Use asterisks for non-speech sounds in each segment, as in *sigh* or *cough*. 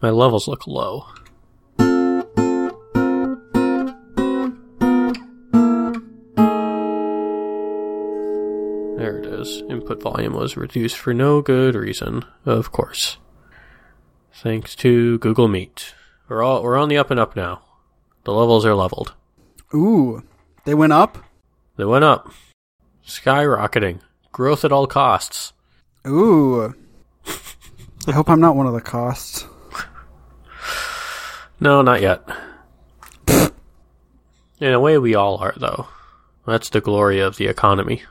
My levels look low. There it is. Input volume was reduced for no good reason, of course. Thanks to Google Meet. We're all we're on the up and up now. The levels are leveled. Ooh, they went up. They went up. Skyrocketing. Growth at all costs. Ooh. *laughs* I hope I'm not one of the costs. No, not yet. In a way, we all are, though. That's the glory of the economy.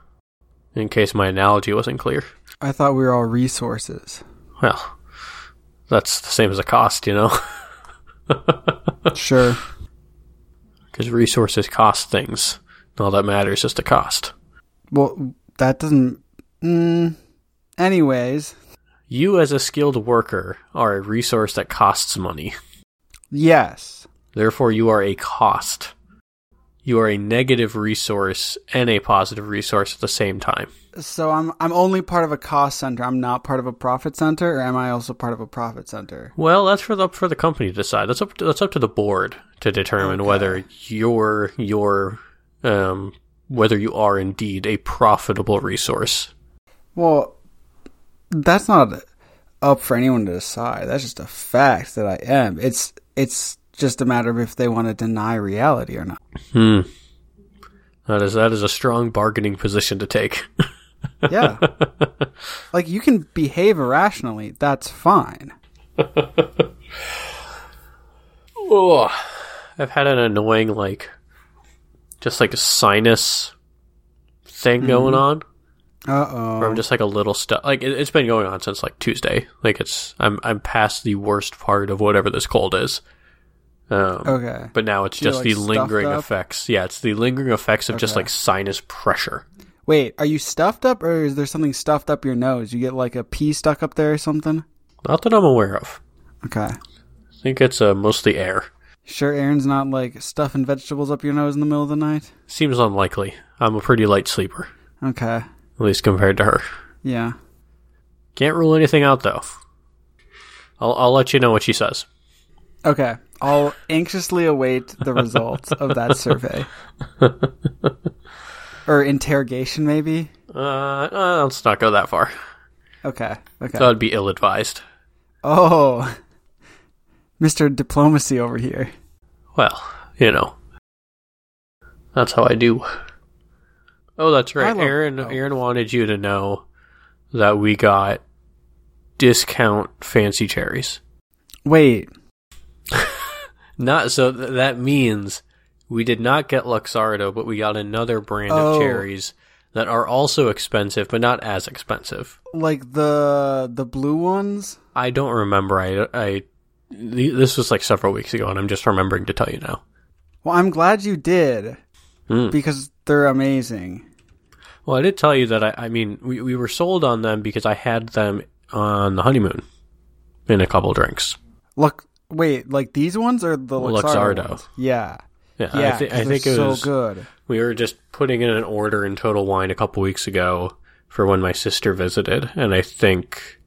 In case my analogy wasn't clear. I thought we were all resources. Well, that's the same as a cost, you know? *laughs* Sure. Because resources cost things. All that matters is the cost. Well, that doesn't. Mm, anyways, You, as a skilled worker, are a resource that costs money. Yes. Therefore, you are a cost. You are a negative resource and a positive resource at the same time. So I'm I'm only part of a cost center. I'm not part of a profit center, or am I also part of a profit center? Well, that's for the for the company to decide. That's up to, that's up to the board to determine Okay. whether you're your um whether you are indeed a profitable resource. Well, that's not up for anyone to decide. That's just a fact that I am. It's it's just a matter of if they want to deny reality or not. Hmm. That is that is a strong bargaining position to take. *laughs* Yeah. like you can behave irrationally. That's fine. *laughs* oh, I've had an annoying like just like a sinus thing going on. Uh Where I'm just like a little stuff. Like it, it's been going on since like Tuesday. Like it's I'm I'm past the worst part of whatever this cold is. Um, Okay. But now it's You're, just like, the lingering up? effects. Yeah, it's the lingering effects of just like sinus pressure. Wait, are you stuffed up, or is there something stuffed up your nose? You get like a pea stuck up there or something? Not that I'm aware of. Okay. I think it's uh, mostly air. Sure, Aaron's not like stuffing vegetables up your nose in the middle of the night. Seems unlikely. I'm a pretty light sleeper, Okay. At least compared to her. Yeah. Can't rule anything out though. I'll I'll let you know what she says. Okay. I'll anxiously await the results of that *laughs* survey. or interrogation, maybe? Uh, uh, let's not go that far. Okay. Okay. That would be ill advised. oh. Mr. Diplomacy over here. Well, you know, that's how I do. Oh, that's right. love- Aaron, oh. Aaron wanted you to know that we got discount fancy cherries. Wait. *laughs* Not so th- that means we did not get Luxardo, but we got another brand Oh. of cherries that are also expensive, but not as expensive. Like the the blue ones? I don't remember. I, I this was like several weeks ago, and I'm just remembering to tell you now. Well, I'm glad you did Mm. because they're amazing. Well, I did tell you that I, I mean, we, we were sold on them because I had them on the honeymoon in a couple drinks. Look, wait, like these ones are the Luxardo? Luxardo. ones? Yeah. Yeah, Yeah, I, thi- 'cause I think it so was. good. We were just putting in an order in Total Wine a couple weeks ago for when my sister visited, and I think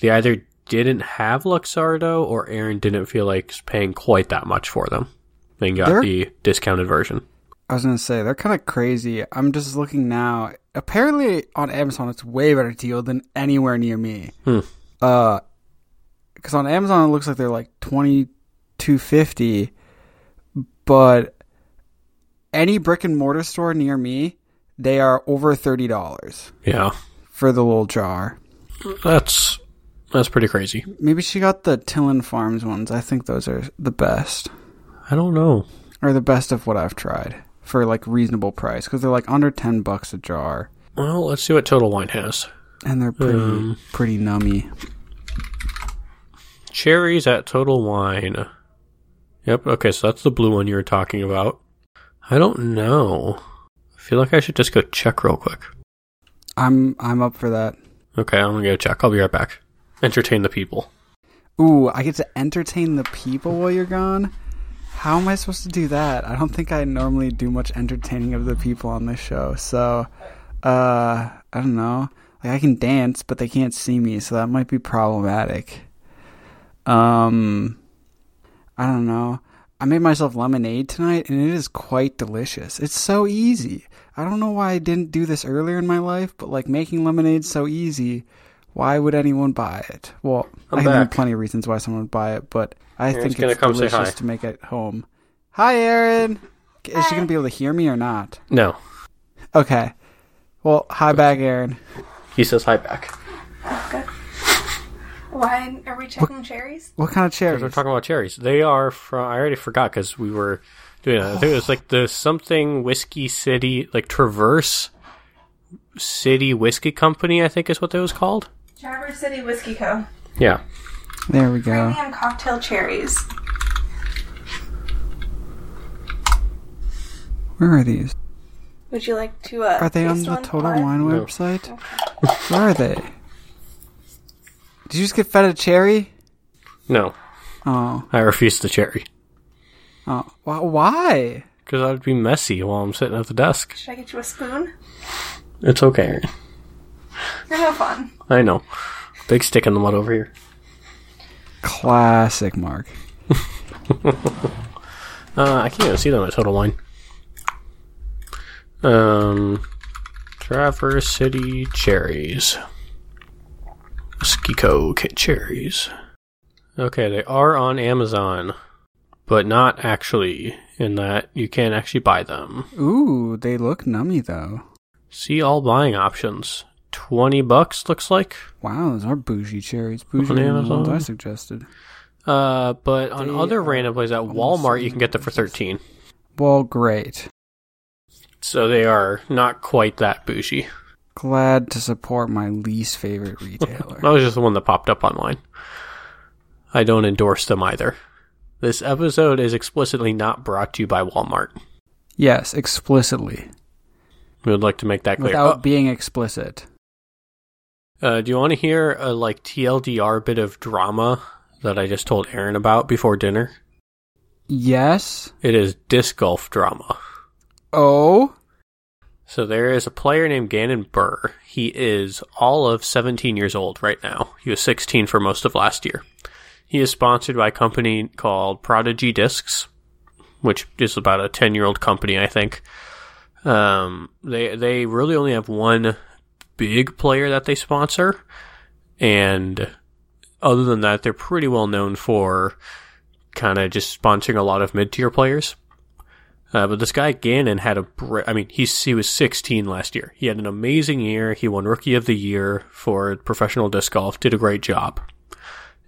they either didn't have Luxardo or Aaron didn't feel like paying quite that much for them and got They're- the discounted version. I was gonna say they're kind of crazy. I'm just looking now. Apparently on Amazon, it's way better deal than anywhere near me. Hmm. Uh, because on Amazon it looks like they're like twenty two fifty, but any brick and mortar store near me, they are over thirty dollars Yeah, for the little jar. that's that's pretty crazy. Maybe she got the Tillen Farms ones. I think those are the best, I don't know. or the best of what I've tried for like reasonable price because they're like under ten bucks a jar. Well, let's see what Total Wine has. And they're pretty Um, pretty nummy. Cherries at Total Wine. Yep, okay, so that's the blue one you were talking about. I don't know. I feel like I should just go check real quick. I'm I'm up for that. Okay, I'm gonna go check. I'll be right back. Entertain the people. Ooh, I get to entertain the people while you're gone. How am I supposed to do that? I don't think I normally do much entertaining of the people on this show. So, uh, I don't know. Like I can dance, but they can't see me, so that might be problematic. Um, I don't know. I made myself lemonade tonight, and it is quite delicious. It's so easy. I don't know why I didn't do this earlier in my life, but like making lemonade's so easy. Why would anyone buy it? Well, I'm I can think of back. plenty of reasons why someone would buy it, but I Aaron's think it's come say delicious hi. to make at home. Hi, Aaron. Is she gonna be able to hear me or not? No. Okay. Well, hi back, Aaron. He says hi back. Good. Why are we checking cherries? What kind of cherries? we're talking about cherries. They are from. I already forgot because we were doing. It. I think it was like the something whiskey city, like Traverse City Whiskey Company. I think is what it was called. Traverse City Whiskey Co. Yeah. There we go. Premium cocktail cherries. Where are these? Would you like to? Uh, Are they on the Total live? Wine No. website? Where are they? Did you just get fed a cherry? No, Oh, I refuse the cherry oh, Wh- why? because I would be messy while I'm sitting at the desk. Should I get you a spoon? It's okay. You're no fun. I know. Big stick in the mud over here. Classic, Mark. *laughs* Uh, I can't even see them at Total Wine. Um, Traverse City cherries. Skiko Kit cherries. Okay, they are on Amazon, but not actually, in that you can't actually buy them. Ooh, they look nummy though. See all buying options. 20 bucks, looks like. Wow, those are bougie cherries. Bougie On the ones I suggested. Uh, but on They other random places at Walmart, you can get them for 13. Well, great. So they are not quite that bougie. Glad to support my least favorite retailer. *laughs* That was just the one that popped up online. I don't endorse them either. This episode is explicitly not brought to you by Walmart. yes, explicitly. We would like to make that clear. Without being explicit. Uh, do you want to hear a like TLDR bit of drama that I just told Aaron about before dinner? Yes. It is disc golf drama. Oh? So there is a player named Gannon Buhr. He is all of 17 years old right now. He was 16 for most of last year. He is sponsored by a company called Prodigy Discs, which is about a 10 year old company, I think. Um, they they really only have one big player that they sponsor, and other than that, they're pretty well known for kind of just sponsoring a lot of mid tier players. Uh, but this guy Gannon had a, I mean, he's he was 16 last year. He had an amazing year. He won Rookie of the Year for professional disc golf. Did a great job.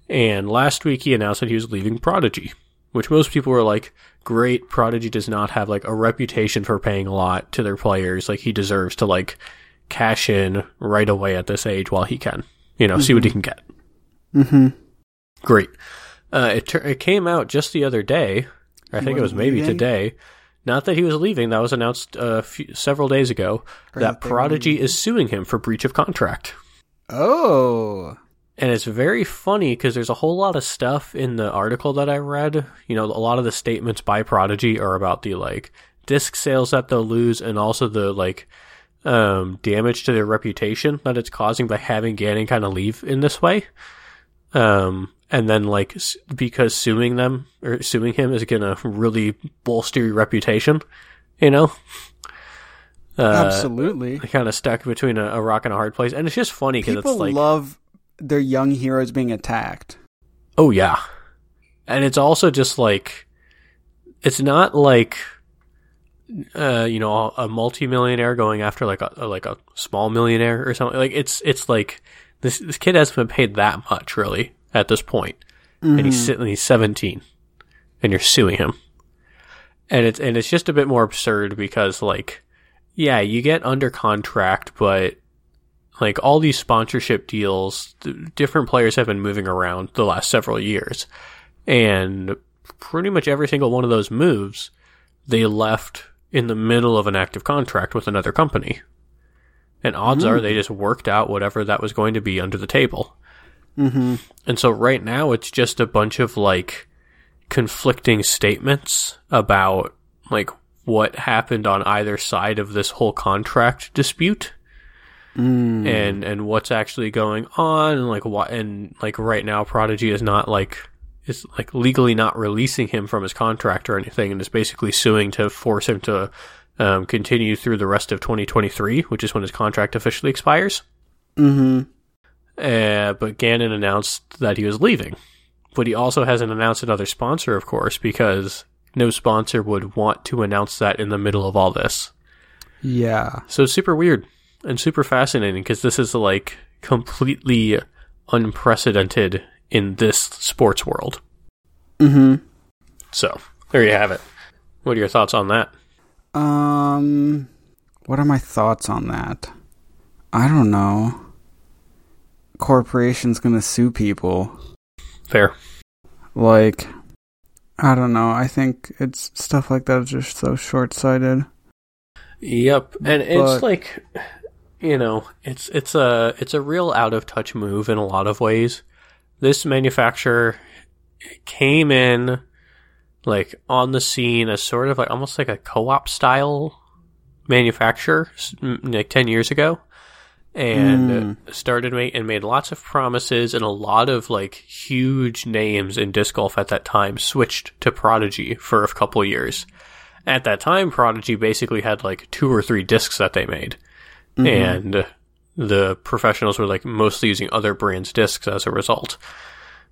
And last week he announced that he was leaving Prodigy, which most people were like, "Great, Prodigy does not have like a reputation for paying a lot to their players. Like he deserves to like cash in right away at this age while he can. You know, see what he can get." Mm-hmm. Great. Uh, it, it came out just the other day. I He think it was maybe leaving? today. Not that he was leaving. That was announced uh, few, several days ago. Or that that they were Prodigy is suing him for breach of contract. Oh. And it's very funny because there's a whole lot of stuff in the article that I read. You know, a lot of the statements by Prodigy are about the like disc sales that they'll lose and also the like um, damage to their reputation that it's causing by having Gannon kind of leave in this way. Um, and then like because suing them or suing him is gonna really bolster your reputation, you know. Uh, Absolutely. kind of stuck between a, a rock and a hard place, and it's just funny because People it's like love their young heroes being attacked. Oh yeah. And it's also just like it's not like uh you know a multimillionaire going after like a, like a small millionaire or something like it's it's like this this kid hasn't been paid that much really at this point. point and he's sitting he's 17 and you're suing him and it's and it's just a bit more absurd because like yeah you get under contract but like all these sponsorship deals, th- different players have been moving around the last several years. And pretty much every single one of those moves, they left in the middle of an active contract with another company. And odds are they just worked out whatever that was going to be under the table. Mm-hmm. And so right now it's just a bunch of like conflicting statements about like what happened on either side of this whole contract dispute. Mm. and and what's actually going on and like what and like right now Prodigy is not like is like legally not releasing him from his contract or anything and is basically suing to force him to um, continue through the rest of 2023 which is when his contract officially expires Mm-hmm. uh, but Gannon announced that he was leaving but he also hasn't announced another sponsor of course because no sponsor would want to announce that in the middle of all this Yeah. so it's super weird and super fascinating because this is like completely unprecedented in this sports world. Mm-hmm. So there you have it. What are your thoughts on that? Um, what are my thoughts on that? I don't know. Corporation's gonna sue people. Fair. Like, I don't know. I think it's stuff like that is just so short sighted. Yep, and it's like, you know, it's it's a it's a real out of touch move in a lot of ways. This manufacturer came in like on the scene as sort of like almost like a co-op style manufacturer like 10 years ago and Mm. started make and made lots of promises and a lot of like huge names in disc golf at that time switched to Prodigy for a couple years. At that time Prodigy basically had like two or three discs that they made and the professionals were like mostly using other brands discs as a result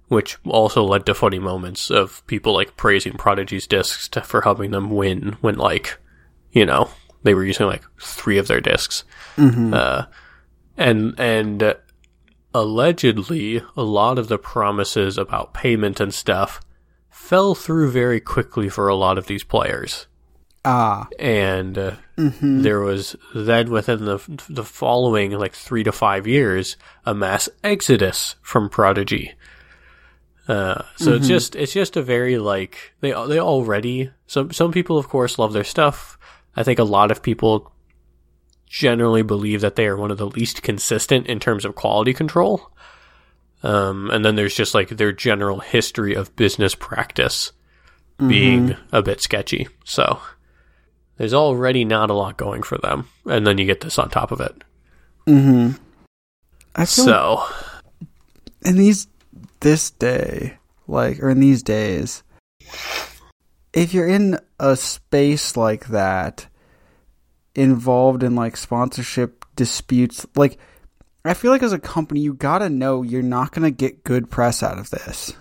which also led to funny moments of people like praising Prodigy's discs to, for helping them win when like you know they were using like three of their discs. Uh, and and uh, allegedly a lot of the promises about payment and stuff fell through very quickly for a lot of these players Ah. and uh, there was then within the the following like three to five years a mass exodus from Prodigy. Uh, so it's just it's just a very like they they already some some people of course love their stuff. I think a lot of people generally believe that they are one of the least consistent in terms of quality control. Um, and then there's just like their general history of business practice being a bit sketchy. So there's already not a lot going for them, and then you get this on top of it. Mm-hmm. I feel So in these this day, like or in these days, if you're in a space like that, involved in like sponsorship disputes, like I feel like as a company, you gotta know you're not gonna get good press out of this,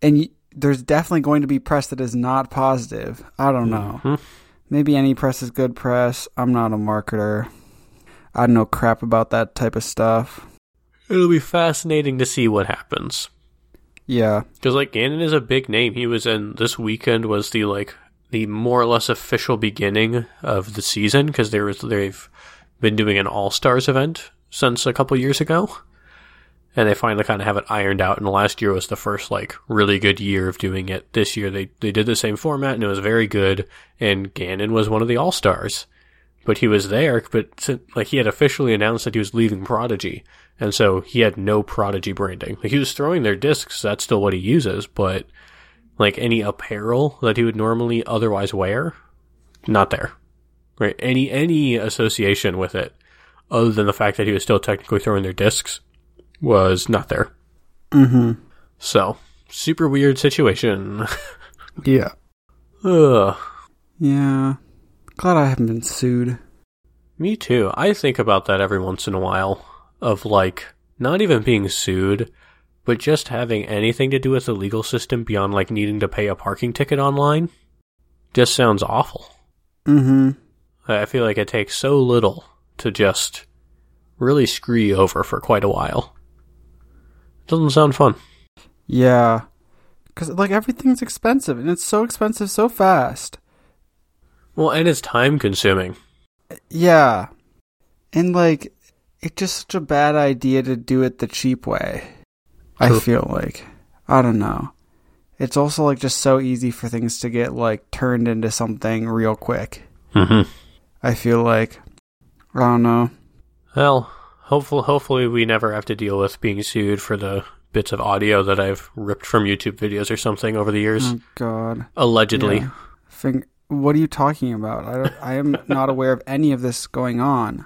and you, there's definitely going to be press that is not positive. I don't know. Mhm. Maybe any press is good press. I'm not a marketer. I don't know crap about that type of stuff. it'll be fascinating to see what happens. Yeah. Because like Gannon is a big name. He was in this weekend was the like the more or less official beginning of the season because there was they've been doing an All Stars event since a couple years ago, and they finally kind of have it ironed out. And last year was the first like really good year of doing it. This year they they did the same format and it was very good. And Gannon was one of the All Stars, but he was there. But like he had officially announced that he was leaving Prodigy. And so he had no Prodigy branding. Like he was throwing their discs, that's still what he uses, but like any apparel that he would normally otherwise wear, not there. Right? Any any association with it, other than the fact that he was still technically throwing their discs, was not there. Mm-hmm. So super weird situation. *laughs* Yeah. Ugh. Yeah. Glad I haven't been sued. Me too. I think about that every once in a while of like not even being sued, but just having anything to do with the legal system beyond like needing to pay a parking ticket online. Just sounds awful. Mm-hmm. I feel like it takes so little to just really screw you over for quite a while. Doesn't sound fun. Yeah. Because, like, everything's expensive, and it's so expensive so fast. Well, and it's time consuming. Yeah. And, like, it's just such a bad idea to do it the cheap way. I feel like. I don't know. It's also, like, just so easy for things to get, like, turned into something real quick. Mm-hmm. I feel like. I don't know. Well, hopefully, hopefully we never have to deal with being sued for the bits of audio that I've ripped from YouTube videos or something over the years. Oh, God. Allegedly. Yeah. Fing- what are you talking about? I, don't, I am not aware of any of this going on.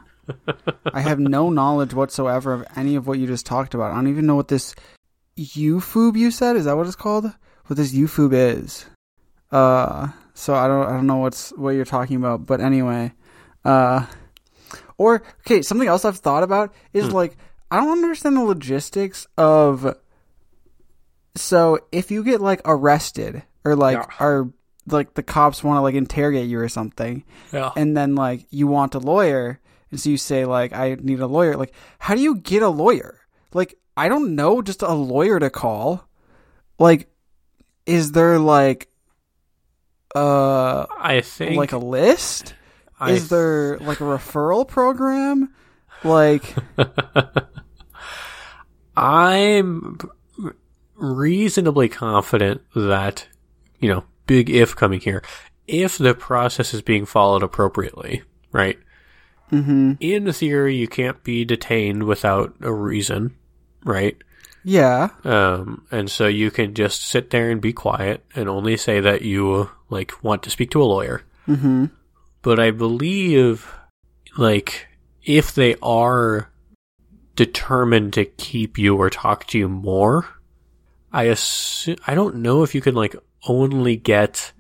I have no knowledge whatsoever of any of what you just talked about. I don't even know what this UFOOB you said. Is that what it's called? What this UFOOB is? Uh, so I don't I don't know what's what you're talking about. But anyway, uh, or okay, something else I've thought about is Hmm. like I don't understand the logistics of. So if you get like arrested or like Yeah. are like the cops want to like interrogate you or something, Yeah. and then like you want a lawyer and so you say like i need a lawyer like how do you get a lawyer like i don't know just a lawyer to call like is there like uh I think like a list I is there like a referral program like *laughs* I'm reasonably confident that, you know, big if coming here, if the process is being followed appropriately, right? mhm In theory, you can't be detained without a reason, right? yeah Um, and so you can just sit there and be quiet and only say that you, like, want to speak to a lawyer. mhm But I believe, like, if they are determined to keep you or talk to you more, I assume, I don't know if you can, like, only get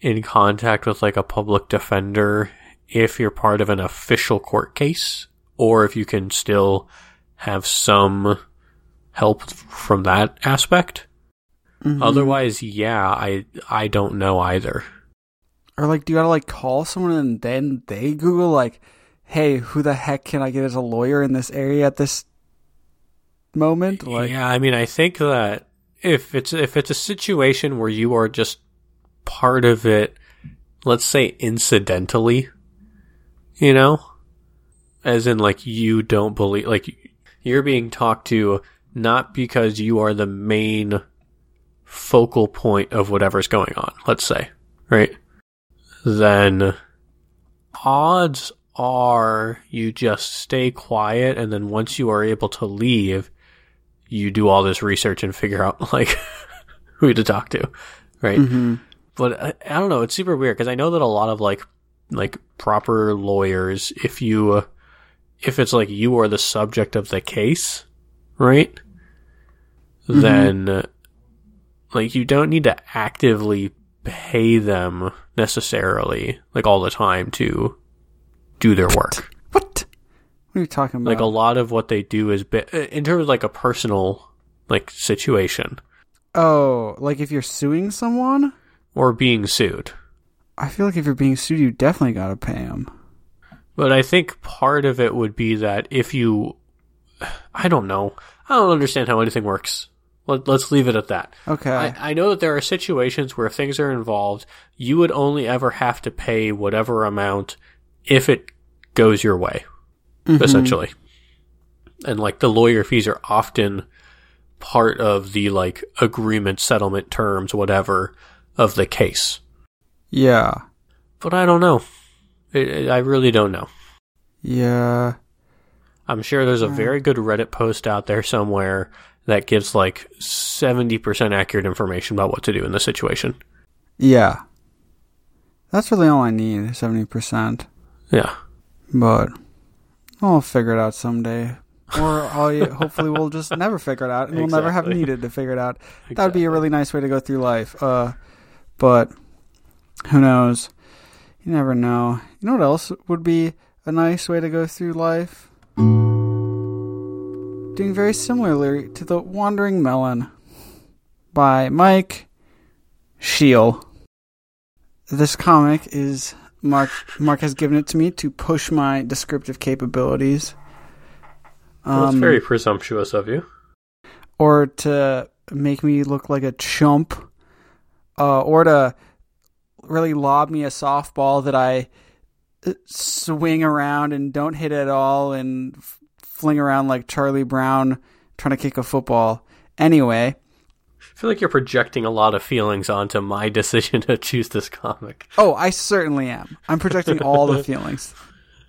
in contact with, like, a public defender if you're part of an official court case, or if you can still have some help from that aspect. mhm. Otherwise, yeah, I, I don't know either. Or like do you gotta like call someone and then they google like hey who the heck can i get as a lawyer in this area at this moment like yeah, I mean, I think that if it's if it's a situation where you are just part of it, let's say incidentally, you know, as in like you don't believe, like you're being talked to not because you are the main focal point of whatever's going on. Let's say, right? Then odds are you just stay quiet, and then once you are able to leave you do all this research and figure out *laughs* like who to talk to, right? mhm. But I, I don't know. It's super weird because I know that a lot of like like proper lawyers, if you uh, if it's like you are the subject of the case, right? Mhm. Then uh, like you don't need to actively pay them necessarily like all the time to do their work. What? What are you talking about? Like a lot of what they do is bi- uh, in terms of like a personal like situation oh, like if you're suing someone, or being sued. I feel like if you're being sued, you definitely gotta pay them. But I think part of it would be that if you, *sighs* I don't know, I don't understand how anything works. Let, let's leave it at that. Okay. I, I know that there are situations where things are involved, you would only ever have to pay whatever amount if it goes your way, Mhm. essentially. And like the lawyer fees are often part of the like agreement, settlement terms, whatever of the case. Yeah. But I don't know. I I really don't know. Yeah. I'm sure there's a very good Reddit post out there somewhere that gives like 70% accurate information about what to do in the situation. Yeah. That's really all I need, seventy percent. Yeah. But I'll figure it out someday. Or I'll hopefully we'll just never figure it out and we'll never have needed to figure it out. That would be a really nice way to go through life. Uh but who knows? You never know. You know what else would be a nice way to go through life? Doing very similarly to The Wandering Melon by Mike Shiell. This comic is Mark Mark has given it to me to push my descriptive capabilities. Well, that's Um, very presumptuous of you. or to make me look like a chump, uh, or to really lob me a softball that I uh, swing around and don't hit at all and f- fling around like Charlie Brown trying to kick a football. Anyway, I feel like you're projecting a lot of feelings onto my *laughs* decision to choose this comic. oh, I certainly am. I'm projecting all the *laughs* feelings.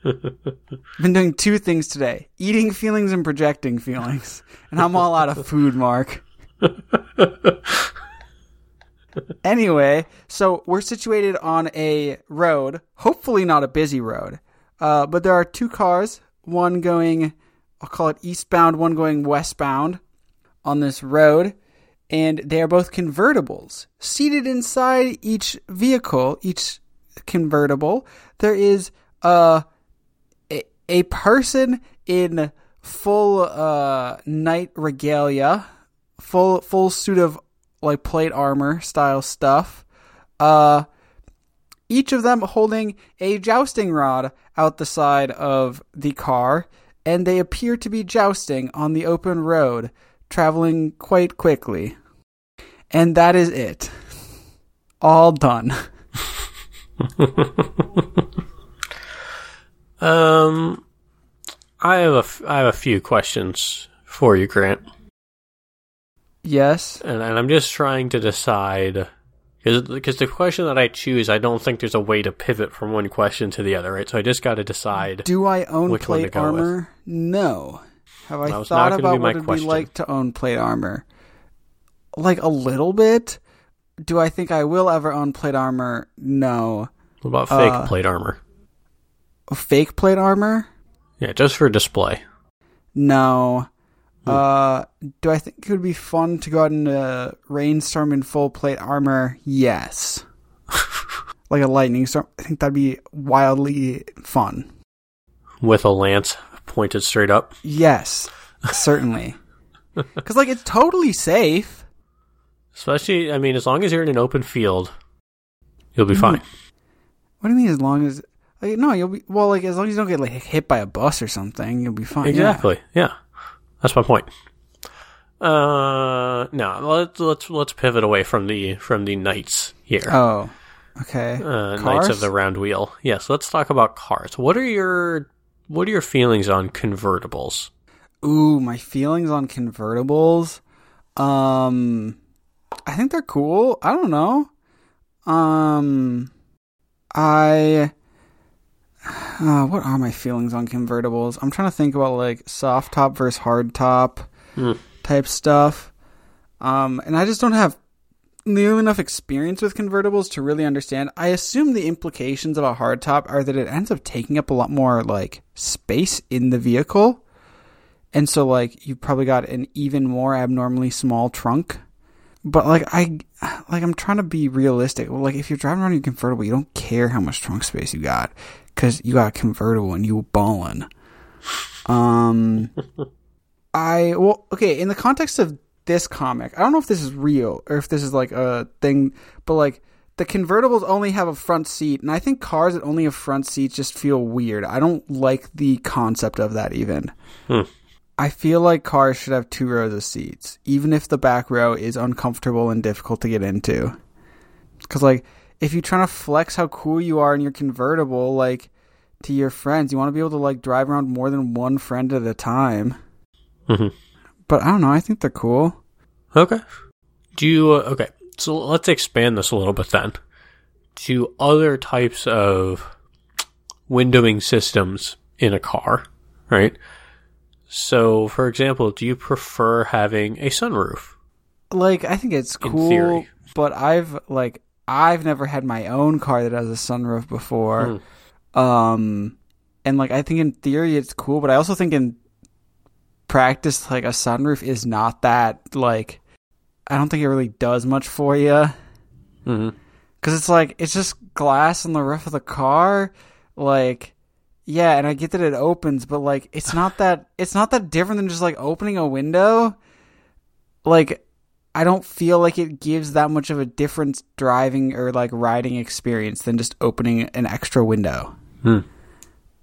I've been doing two things today eating feelings and projecting feelings. And I'm all out of food, Mark. anyway, so we're situated on a road, hopefully not a busy road. Uh, but there are two cars, one going, I'll call it eastbound, one going westbound on this road, and they are both convertibles. Seated inside each vehicle, each convertible, there is a a, a person in full uh, knight regalia, full full suit of like plate armor style stuff. Uh, each of them holding a jousting rod out the side of the car, and they appear to be jousting on the open road, traveling quite quickly. And that is it. All done. *laughs* Um, I have a f- I have a few questions for you, Grant, Yes. and, and I'm just trying to decide because the question that I choose, I don't think there's a way to pivot from one question to the other, right? So I just got to decide. Do I own plate go with? armor? No. Have I thought not gonna be about what it'd question. be like to own plate armor? Like a little bit. Do I think I will ever own plate armor? No. What about fake Uh, plate armor? Fake plate armor? Yeah, just for display. No. Uh, do I think it would be fun to go out in a rainstorm in full plate armor? Yes. *laughs* like a lightning storm. I think that'd be wildly fun. with a lance pointed straight up. Yes, certainly. *laughs* Because like it's totally safe. Especially, I mean, as long as you're in an open field, you'll be fine. What do you mean? As long as like, no, you'll be well. Like as long as you don't get like hit by a bus or something, you'll be fine. Exactly. Yeah. That's my point. Uh, no, let's let's let's pivot away from the from the knights here. Oh, okay. uh, Knights of the Round Wheel. Yes, let's talk about cars. What are your what are your feelings on convertibles? Ooh, my feelings on convertibles. Um, I think they're cool. I don't know. Um, I. Uh, what are my feelings on convertibles? I'm trying to think about like soft top versus hard top Hmm. type stuff. Um, and I just don't have nearly enough experience with convertibles to really understand. I assume the implications of a hard top are that it ends up taking up a lot more like space in the vehicle. And so like you probably got an even more abnormally small trunk. But like I like I'm trying to be realistic. Well, like if you're driving around in a convertible, you don't care how much trunk space you got cuz you got a convertible and you ballin'. Um *laughs* I well okay, in the context of this comic, I don't know if this is real or if this is like a thing, but like the convertibles only have a front seat, and I think cars that only have front seats just feel weird. I don't like the concept of that even. Hmm. I feel like cars should have two rows of seats, even if the back row is uncomfortable and difficult to get into. Because, like, if you're trying to flex how cool you are in your convertible, like, to your friends, you want to be able to, like, drive around more than one friend at a time. Mhm. But I don't know, I think they're cool. Okay. Do you uh, okay? So let's expand this a little bit then to other types of windowing systems in a car, right? So, for example, do you prefer having a sunroof? Like, I think it's In cool, theory. but I've, like, I've never had my own car that has a sunroof before. Hmm. Um, and like I think in theory it's cool, but I also think in practice, like a sunroof is not that like. I don't think it really does much for you hmm because it's like it's just glass on the roof of the car, like. Yeah, and I get that it opens, but like it's not that it's not that different than just like opening a window. Like I don't feel like it gives that much of a difference driving or like riding experience than just opening an extra window. Hmm.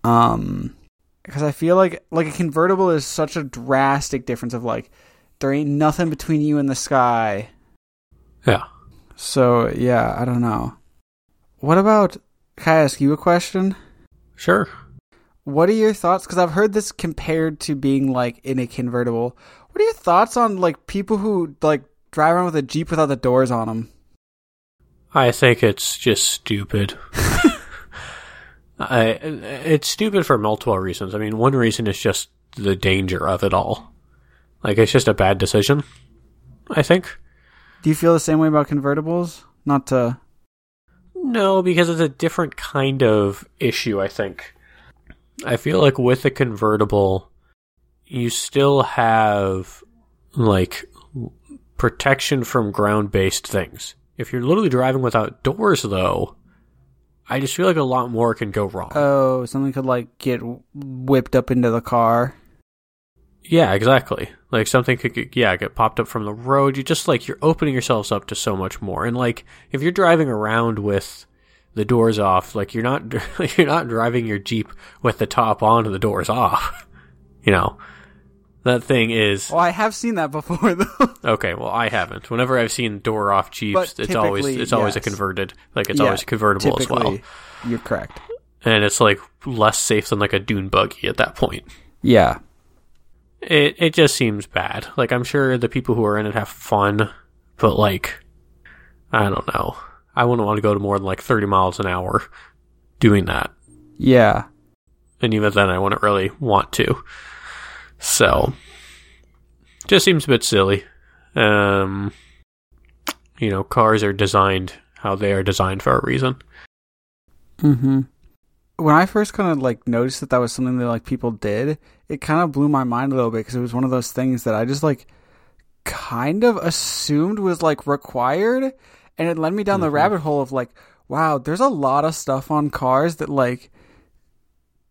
Um, because I feel like like a convertible is such a drastic difference of like there ain't nothing between you and the sky. Yeah. So yeah, I don't know. What about? Can I ask you a question? Sure. What are your thoughts? Because I've heard this compared to being like in a convertible. What are your thoughts on like people who like drive around with a jeep without the doors on them? I think it's just stupid. I, it's stupid for multiple reasons. I mean, one reason is just the danger of it all. Like, it's just a bad decision. I think. Do you feel the same way about convertibles? Not to. No, because it's a different kind of issue, I think. I feel like with a convertible, you still have like protection from ground based things. If you're literally driving without doors, though, I just feel like a lot more can go wrong. Oh, something could like get whipped up into the car. yeah, exactly. Like something could get, yeah get popped up from the road. You just like you're opening yourselves up to so much more. And like if you're driving around with the doors off, like you're not *laughs* you're not driving your Jeep with the top on and the doors off. *laughs* You know, that thing is Well, I have seen that before *laughs* though. okay. Well, I haven't. Whenever I've seen door off Jeeps, it's always it's always a converted. Like it's Yeah, always convertible as well, You're correct. and it's like less safe than like a dune buggy at that point. Yeah. It it just seems bad. Like I'm sure the people who are in it have fun, but like I don't know. I wouldn't want to go to more than like 30 miles an hour doing that. Yeah. And even then I wouldn't really want to. So just seems a bit silly. Um you know, cars are designed how they are designed for a reason. Mm-hmm. When I first kind of like noticed that that was something that like people did, it kind of blew my mind a little bit because it was one of those things that I just like kind of assumed was like required, and it led me down the rabbit hole of like, wow, there's a lot of stuff on cars that like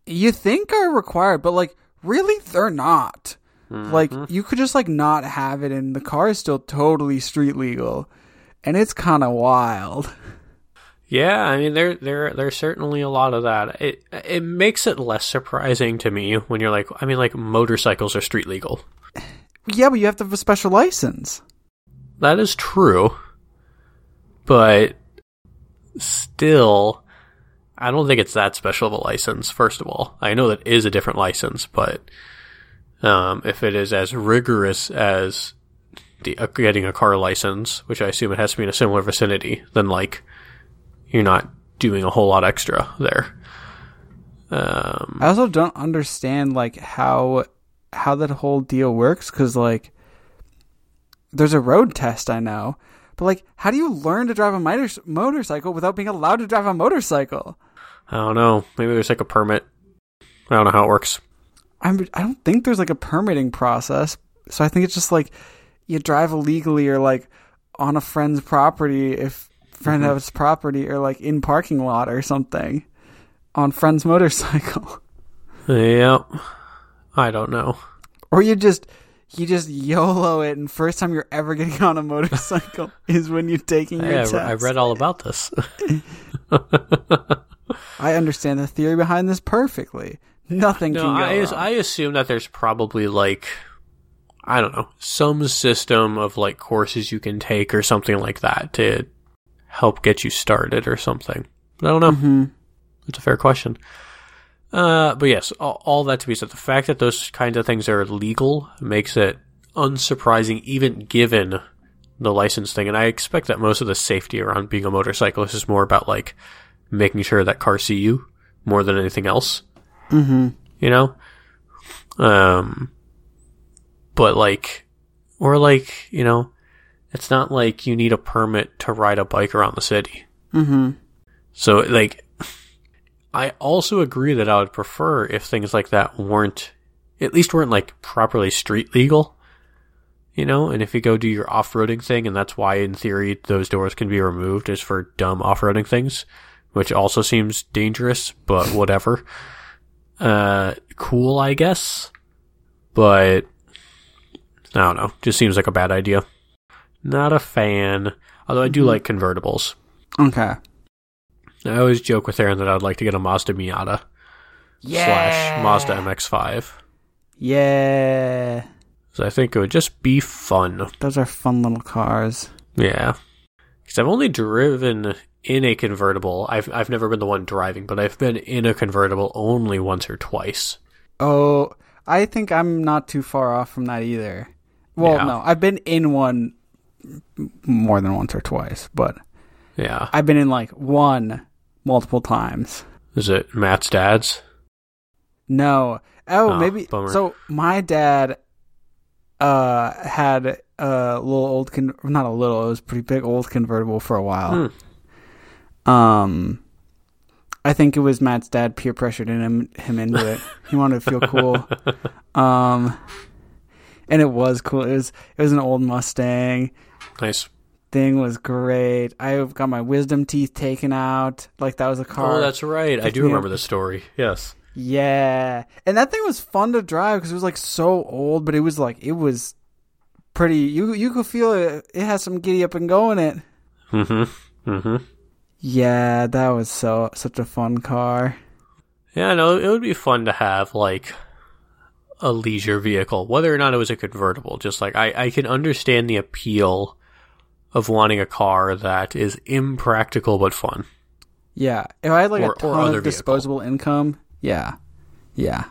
you think are required, but like really they're not. Like mm-hmm. you could just like not have it, and the car is still totally street legal, and it's kind of wild. Yeah, I mean there there there's certainly a lot of that. It it makes it less surprising to me when you're like I mean like motorcycles are street legal. Yeah, but you have to have a special license. That is true. But still I don't think it's that special of a license first of all. I know that is a different license, but um if it is as rigorous as the uh, getting a car license, which I assume it has to be in a similar vicinity, then like you're not doing a whole lot extra there. Um, I also don't understand like how how that whole deal works because like there's a road test I know, but like how do you learn to drive a motor- motorcycle without being allowed to drive a motorcycle? I don't know. Maybe there's like a permit. I don't know how it works. I'm I don't think there's like a permitting process, so I think it's just like you drive illegally or like on a friend's property if friend Mm-hmm. has property or like in parking lot or something on friend's motorcycle. *laughs* Yep. I don't know. Or you just you just YOLO it, and first time you're ever getting on a motorcycle *laughs* is when you're taking your test. I read all about this. *laughs* I understand the theory behind this perfectly. Nothing no, can go I, wrong. I assume that there's probably like I don't know some system of like courses you can take or something like that to help get you started or something. But I don't know. hmm It's a fair question. Uh, but yes, all, all that to be said, the fact that those kinds of things are legal makes it unsurprising, even given the license thing. And I expect that most of the safety around being a motorcyclist is more about like making sure that cars see you more than anything else. hmm You know, um, but like, or like, you know, it's not like you need a permit to ride a bike around the city. hmm So, like, I also agree that I would prefer if things like that weren't, at least weren't like properly street legal. You know, and if you go do your off roading thing, and that's why in theory those doors can be removed, is for dumb off roading things, which also seems dangerous, but whatever. Uh, cool, I guess. But, I don't know, just seems like a bad idea. Not a fan, although I do like convertibles. Okay. I always joke with Aaron that I'd like to get a Mazda Miata slash Mazda MX-5. Yeah. So I think it would just be fun. Those are fun little cars. Yeah. Because I've only driven in a convertible. I've I've never been the one driving, but I've been in a convertible only once or twice. Oh, I think I'm not too far off from that either. Well, Yeah. no, I've been in one more than once or twice, but Yeah. I've been in like one multiple times. Is it Matt's dad's? No. Oh, Oh, maybe. bummer. So my dad uh had a little old con- not a little, it was pretty big old convertible for a while. Hmm. Um I think it was Matt's dad peer pressured him him into it. he wanted to feel cool. *laughs* Um, and it was cool. It was it was an old Mustang. Nice. Thing was great. I got my wisdom teeth taken out. Like that was a car. Oh, that's right. I do remember the story. Yes. Yeah, and that thing was fun to drive because it was like so old, but it was like it was pretty. You you could feel it. It has some giddy up and go in it. Mm-hmm. Mm-hmm. Yeah, that was so such a fun car. Yeah, no, it would be fun to have like a leisure vehicle, whether or not it was a convertible. Just like I, I can understand the appeal of wanting a car that is impractical but fun. Yeah, if I had like Or- a ton of vehicle. disposable income, yeah, yeah.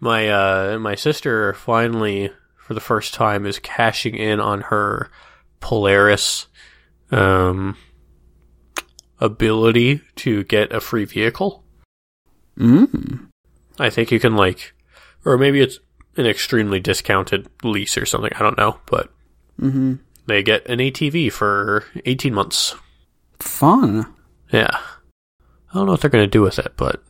My uh my sister finally for the first time is cashing in on her Polaris um ability to get a free vehicle. Mm. I think you can like or maybe it's an extremely discounted lease or something, I don't know, but Mm-hmm. they get an ATV for 18 months. Fun. Yeah. I don't know what they're going to do with it, but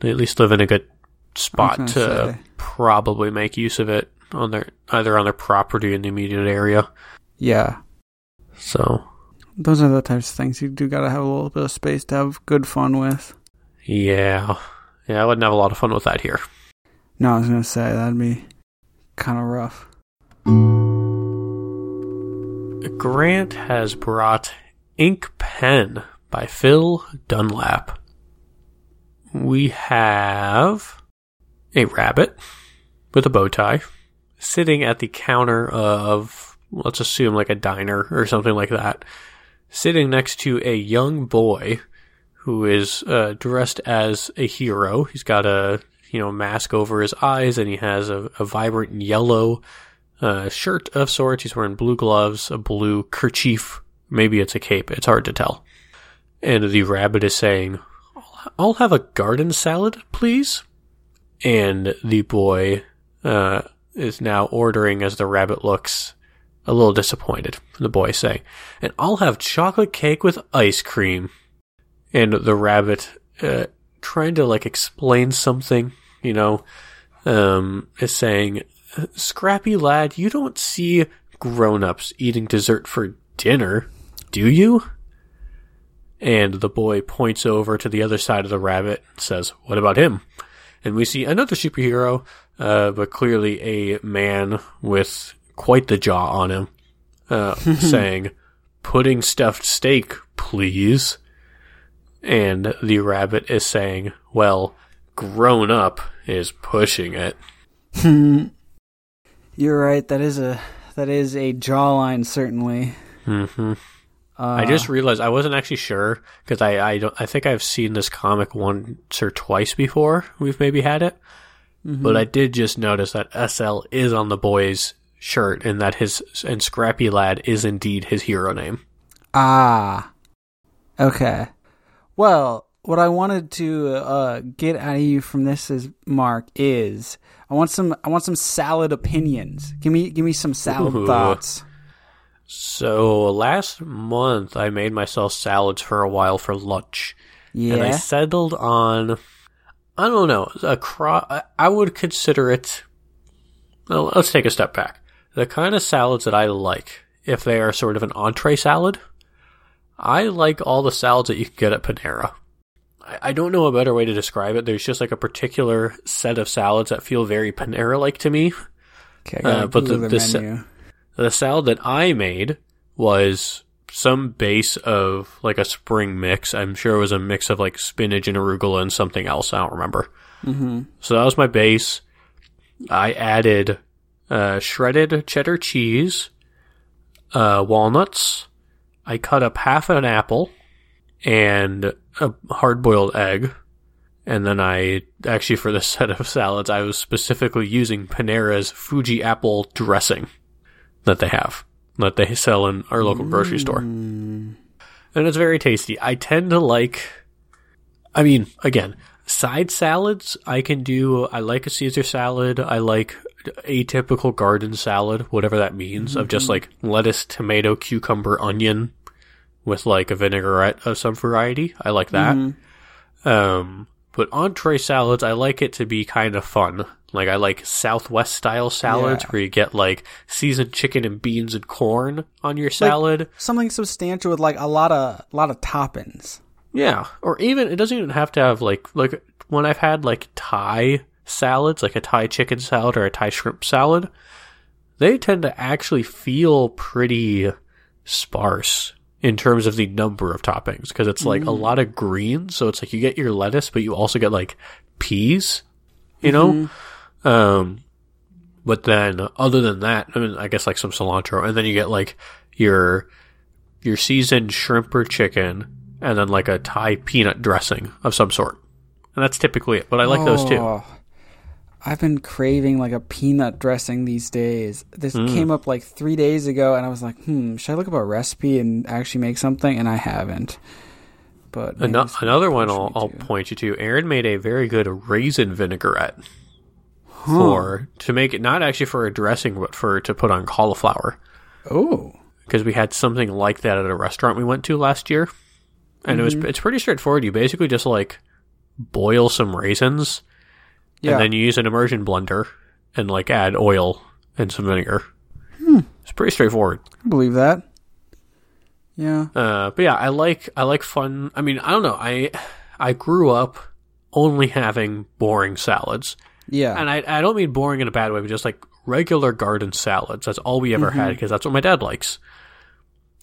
they at least live in a good spot to say. probably make use of it on their either on their property in the immediate area. Yeah, So, those are the types of things you do gotta have a little bit of space to have good fun with. yeah. Yeah, I wouldn't have a lot of fun with that here. No, I was gonna say that'd be kind of rough. Grant has brought Ink Pen by Phil Dunlap. We have a rabbit with a bow tie sitting at the counter of, let's assume, like a diner or something like that, sitting next to a young boy who is uh, dressed as a hero. He's got a you know mask over his eyes and he has a, a vibrant yellow uh, shirt of sorts. He's wearing blue gloves, a blue kerchief. Maybe it's a cape. It's hard to tell. And the rabbit is saying, I'll have a garden salad, please. And the boy uh, is now ordering as the rabbit looks a little disappointed. The boy saying, and I'll have chocolate cake with ice cream. And the rabbit, uh, trying to like explain something, you know, um, is saying, Scrappy lad, you don't see grown ups eating dessert for dinner, do you? And the boy points over to the other side of the rabbit and says, What about him? And we see another superhero, uh, but clearly a man with quite the jaw on him, uh, *laughs* saying, Pudding stuffed steak, please. And the rabbit is saying, Well, grown up is pushing it. *laughs* You're right. That is a that is a jawline certainly. hmm Uh, I just realized I wasn't actually sure because I I don't I think I've seen this comic once or twice before. We've maybe had it, Mm-hmm. but I did just notice that SL is on the boy's shirt and that his and Scrappy Lad is indeed his hero name. ah okay. Well, what I wanted to uh, get out of you from this is Mark is I want some I want some salad opinions. Give me give me some salad Ooh. thoughts. So last month I made myself salads for a while for lunch. Yeah. and I settled on I don't know a cro- I- I would consider it. Well, let's take a step back. The kind of salads that I like, if they are sort of an entree salad, I like all the salads that you can get at Panera. I, don't know a better way to describe it. There's just like a particular set of salads that feel very Panera like to me. okay, uh, but the- their the sa- The salad that I made was some base of like a spring mix. I'm sure it was a mix of like spinach and arugula and something else. I don't remember. Mhm. So that was my base. I added uh, shredded cheddar cheese, uh, walnuts. I cut up half an apple and a hard boiled egg. And then I actually, for this *laughs* set of salads, I was specifically using Panera's Fuji apple dressing that they have, that they sell in our local grocery store. Mm. And it's very tasty. I tend to like, I mean, again, side salads I can do. I like a Caesar salad. I like atypical garden salad, whatever that means, of just like lettuce, tomato, cucumber, onion with like a vinaigrette of some variety. I like that. Mhm. Um, but entree salads, I like it to be kind of fun. Like I like Southwest style salads Yeah. where you get like seasoned chicken and beans and corn on your salad. Something substantial with like a lot of a lot of toppings. Yeah, or even it doesn't even have to have like like when I've had like Thai salads, like a Thai chicken salad or a Thai shrimp salad, they tend to actually feel pretty sparse in terms of the number of toppings because it's like a lot of greens, so it's like you get your lettuce, but you also get like peas, you know. Um, but then other than that, I mean, I guess like some cilantro, and then you get like your your seasoned shrimp or chicken, and then like a Thai peanut dressing of some sort. And that's typically it. But I like those too. I've been craving like a peanut dressing these days. This Mm. came up like three days ago, and I was like, hmm, should I look up a recipe and actually make something? And I haven't. But maybe Ano- this will another one I'll, I'll point you to. Aaron made a very good raisin vinaigrette for to make it not actually for a dressing, but for to put on cauliflower. Oh, because we had something like that at a restaurant we went to last year, and it was Mm-hmm. it's pretty straightforward. You basically just like boil some raisins, yeah. and then you use an immersion blender and like add oil and some vinegar. Hmm. It's pretty straightforward. I believe that. Yeah. Uh, but yeah, I like I like fun. I mean, I don't know. I I grew up only having boring salads, Yeah. and I I don't mean boring in a bad way, but just like regular garden salads. That's all we ever Mm-hmm. had because that's what my dad likes.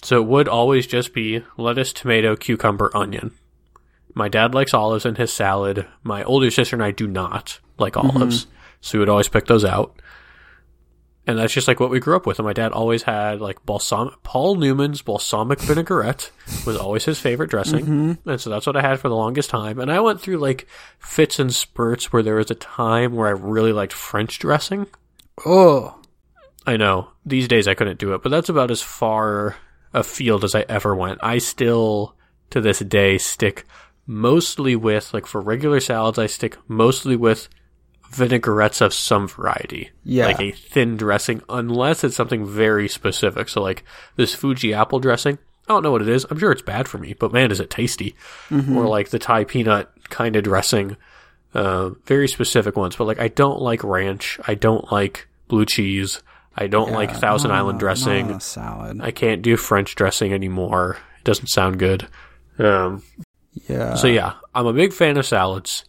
So it would always just be lettuce, tomato, cucumber, onion. My dad likes olives in his salad. My older sister and I do not like Mm-hmm. olives, so we would always pick those out. And that's just like what we grew up with. And my dad always had like balsamic. Paul Newman's balsamic vinaigrette was always his favorite dressing, Mm-hmm. and so that's what I had for the longest time. And I went through like fits and spurts where there was a time where I really liked French dressing. oh. I know these days I couldn't do it, but that's about as far afield as I ever went. I still, to this day, stick mostly with like for regular salads. I stick mostly with vinaigrettes of some variety, Yeah. like a thin dressing, unless it's something very specific. So like this Fuji apple dressing. I don't know what it is. I'm sure it's bad for me, but man, is it tasty! Or like the Thai peanut kind of dressing. Uh, very specific ones, but like I don't like ranch. I don't like blue cheese. I don't like Thousand Island dressing. salad. I can't do French dressing anymore. It doesn't sound good. Um, yeah. so yeah, I'm a big fan of salads.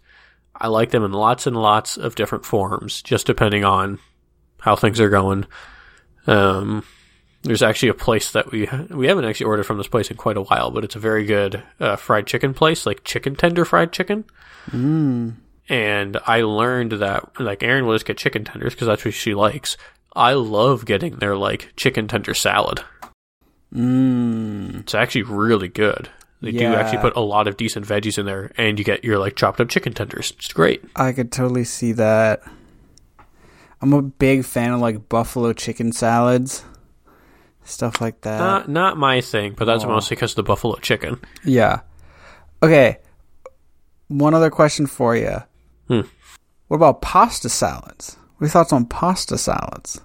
I like them in lots and lots of different forms, just depending on how things are going. Um, there's actually a place that we we haven't actually ordered from this place in quite a while, but it's a very good uh, fried chicken place, like chicken tender fried chicken. Mm. And I learned that like Erin will just get chicken tenders because that's what she likes. I love getting their like chicken tender salad. Mm. It's actually really good. They do actually put a lot of decent veggies in there, and you get your like chopped up chicken tenders. It's great. I could totally see that. I'm a big fan of like buffalo chicken salads, stuff like that. Not not my thing, but that's Aw. mostly because of the buffalo chicken. yeah. Okay. One other question for you. Hmm. What about pasta salads? What are your thoughts on pasta salads?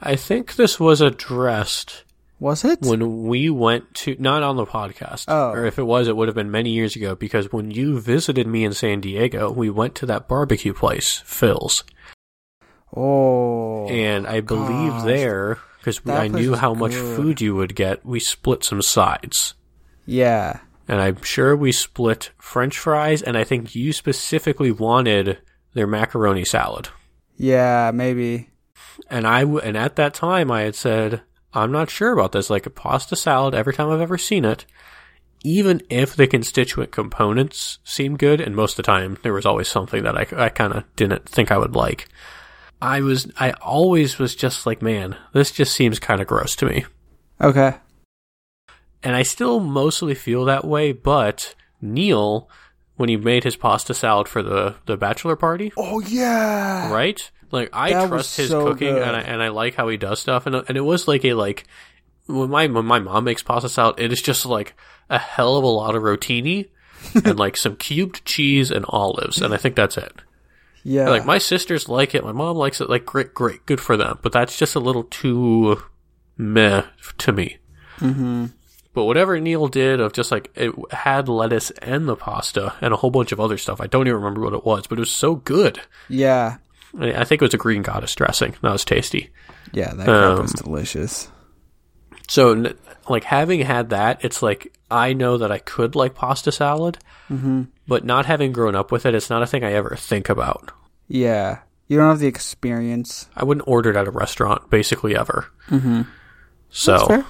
I think this was addressed Was it? when we went to not on the podcast, Oh. or if it was, it would have been many years ago. Because when you visited me in San Diego, we went to that barbecue place, Phil's, oh. and I believe gosh. there because I knew how much food you would get. We split some sides. yeah. and I'm sure we split French fries, and I think you specifically wanted their macaroni salad. Yeah, maybe. And I w- and at that time I had said I'm not sure about this. Like a pasta salad, every time I've ever seen it, even if the constituent components seem good, and most of the time there was always something that I, I kind of didn't think I would like. I was I always was just like, man, this just seems kind of gross to me. Okay. and I still mostly feel that way. But Neil, when he made his pasta salad for the the bachelor party, Oh yeah. right? Like I That trust his so cooking, good. and I and I like how he does stuff, and and it was like a like when my when my mom makes pasta salad, it is just like a hell of a lot of rotini *laughs* and like some cubed cheese and olives, and I think that's it. Yeah. Like my sisters like it, my mom likes it. Like great, great, good for them. But that's just a little too meh to me. mm-hmm. But whatever Neil did of just like it had lettuce and the pasta and a whole bunch of other stuff. I don't even remember what it was, but it was so good. Yeah. I think it was a green goddess dressing. That was tasty. Yeah, that crap Um, was delicious. So, like having had that, it's like I know that I could like pasta salad, Mm-hmm. but not having grown up with it, it's not a thing I ever think about. Yeah. You don't have the experience. I wouldn't order it at a restaurant, basically ever. Mm-hmm. So,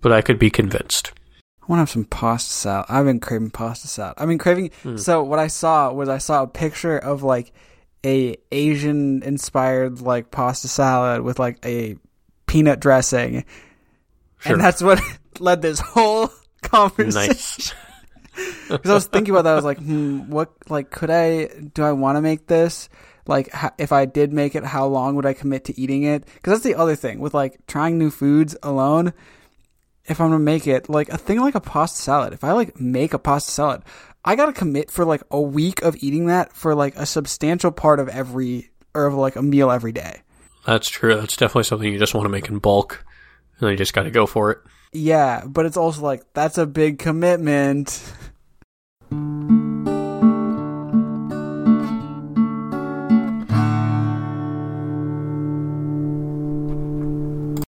but I could be convinced. I want to have some pasta salad. I've been craving pasta salad. I've been craving. So what I saw was I saw a picture of like a Asian inspired like pasta salad with like a peanut dressing, Sure. and that's what *laughs* led this whole *laughs* conversation. Nice. *laughs* Because I was thinking about that, I was like, hmm, what like could I do? I want to make this. Like, if I did make it, how long would I commit to eating it? Because that's the other thing with like trying new foods alone. If I'm gonna make it, like a thing like a pasta salad, if I like make a pasta salad, I gotta commit for like a week of eating that for like a substantial part of every or of like a meal every day. That's true. That's definitely something you just want to make in bulk, and you just got to go for it. Yeah, but it's also like that's a big commitment.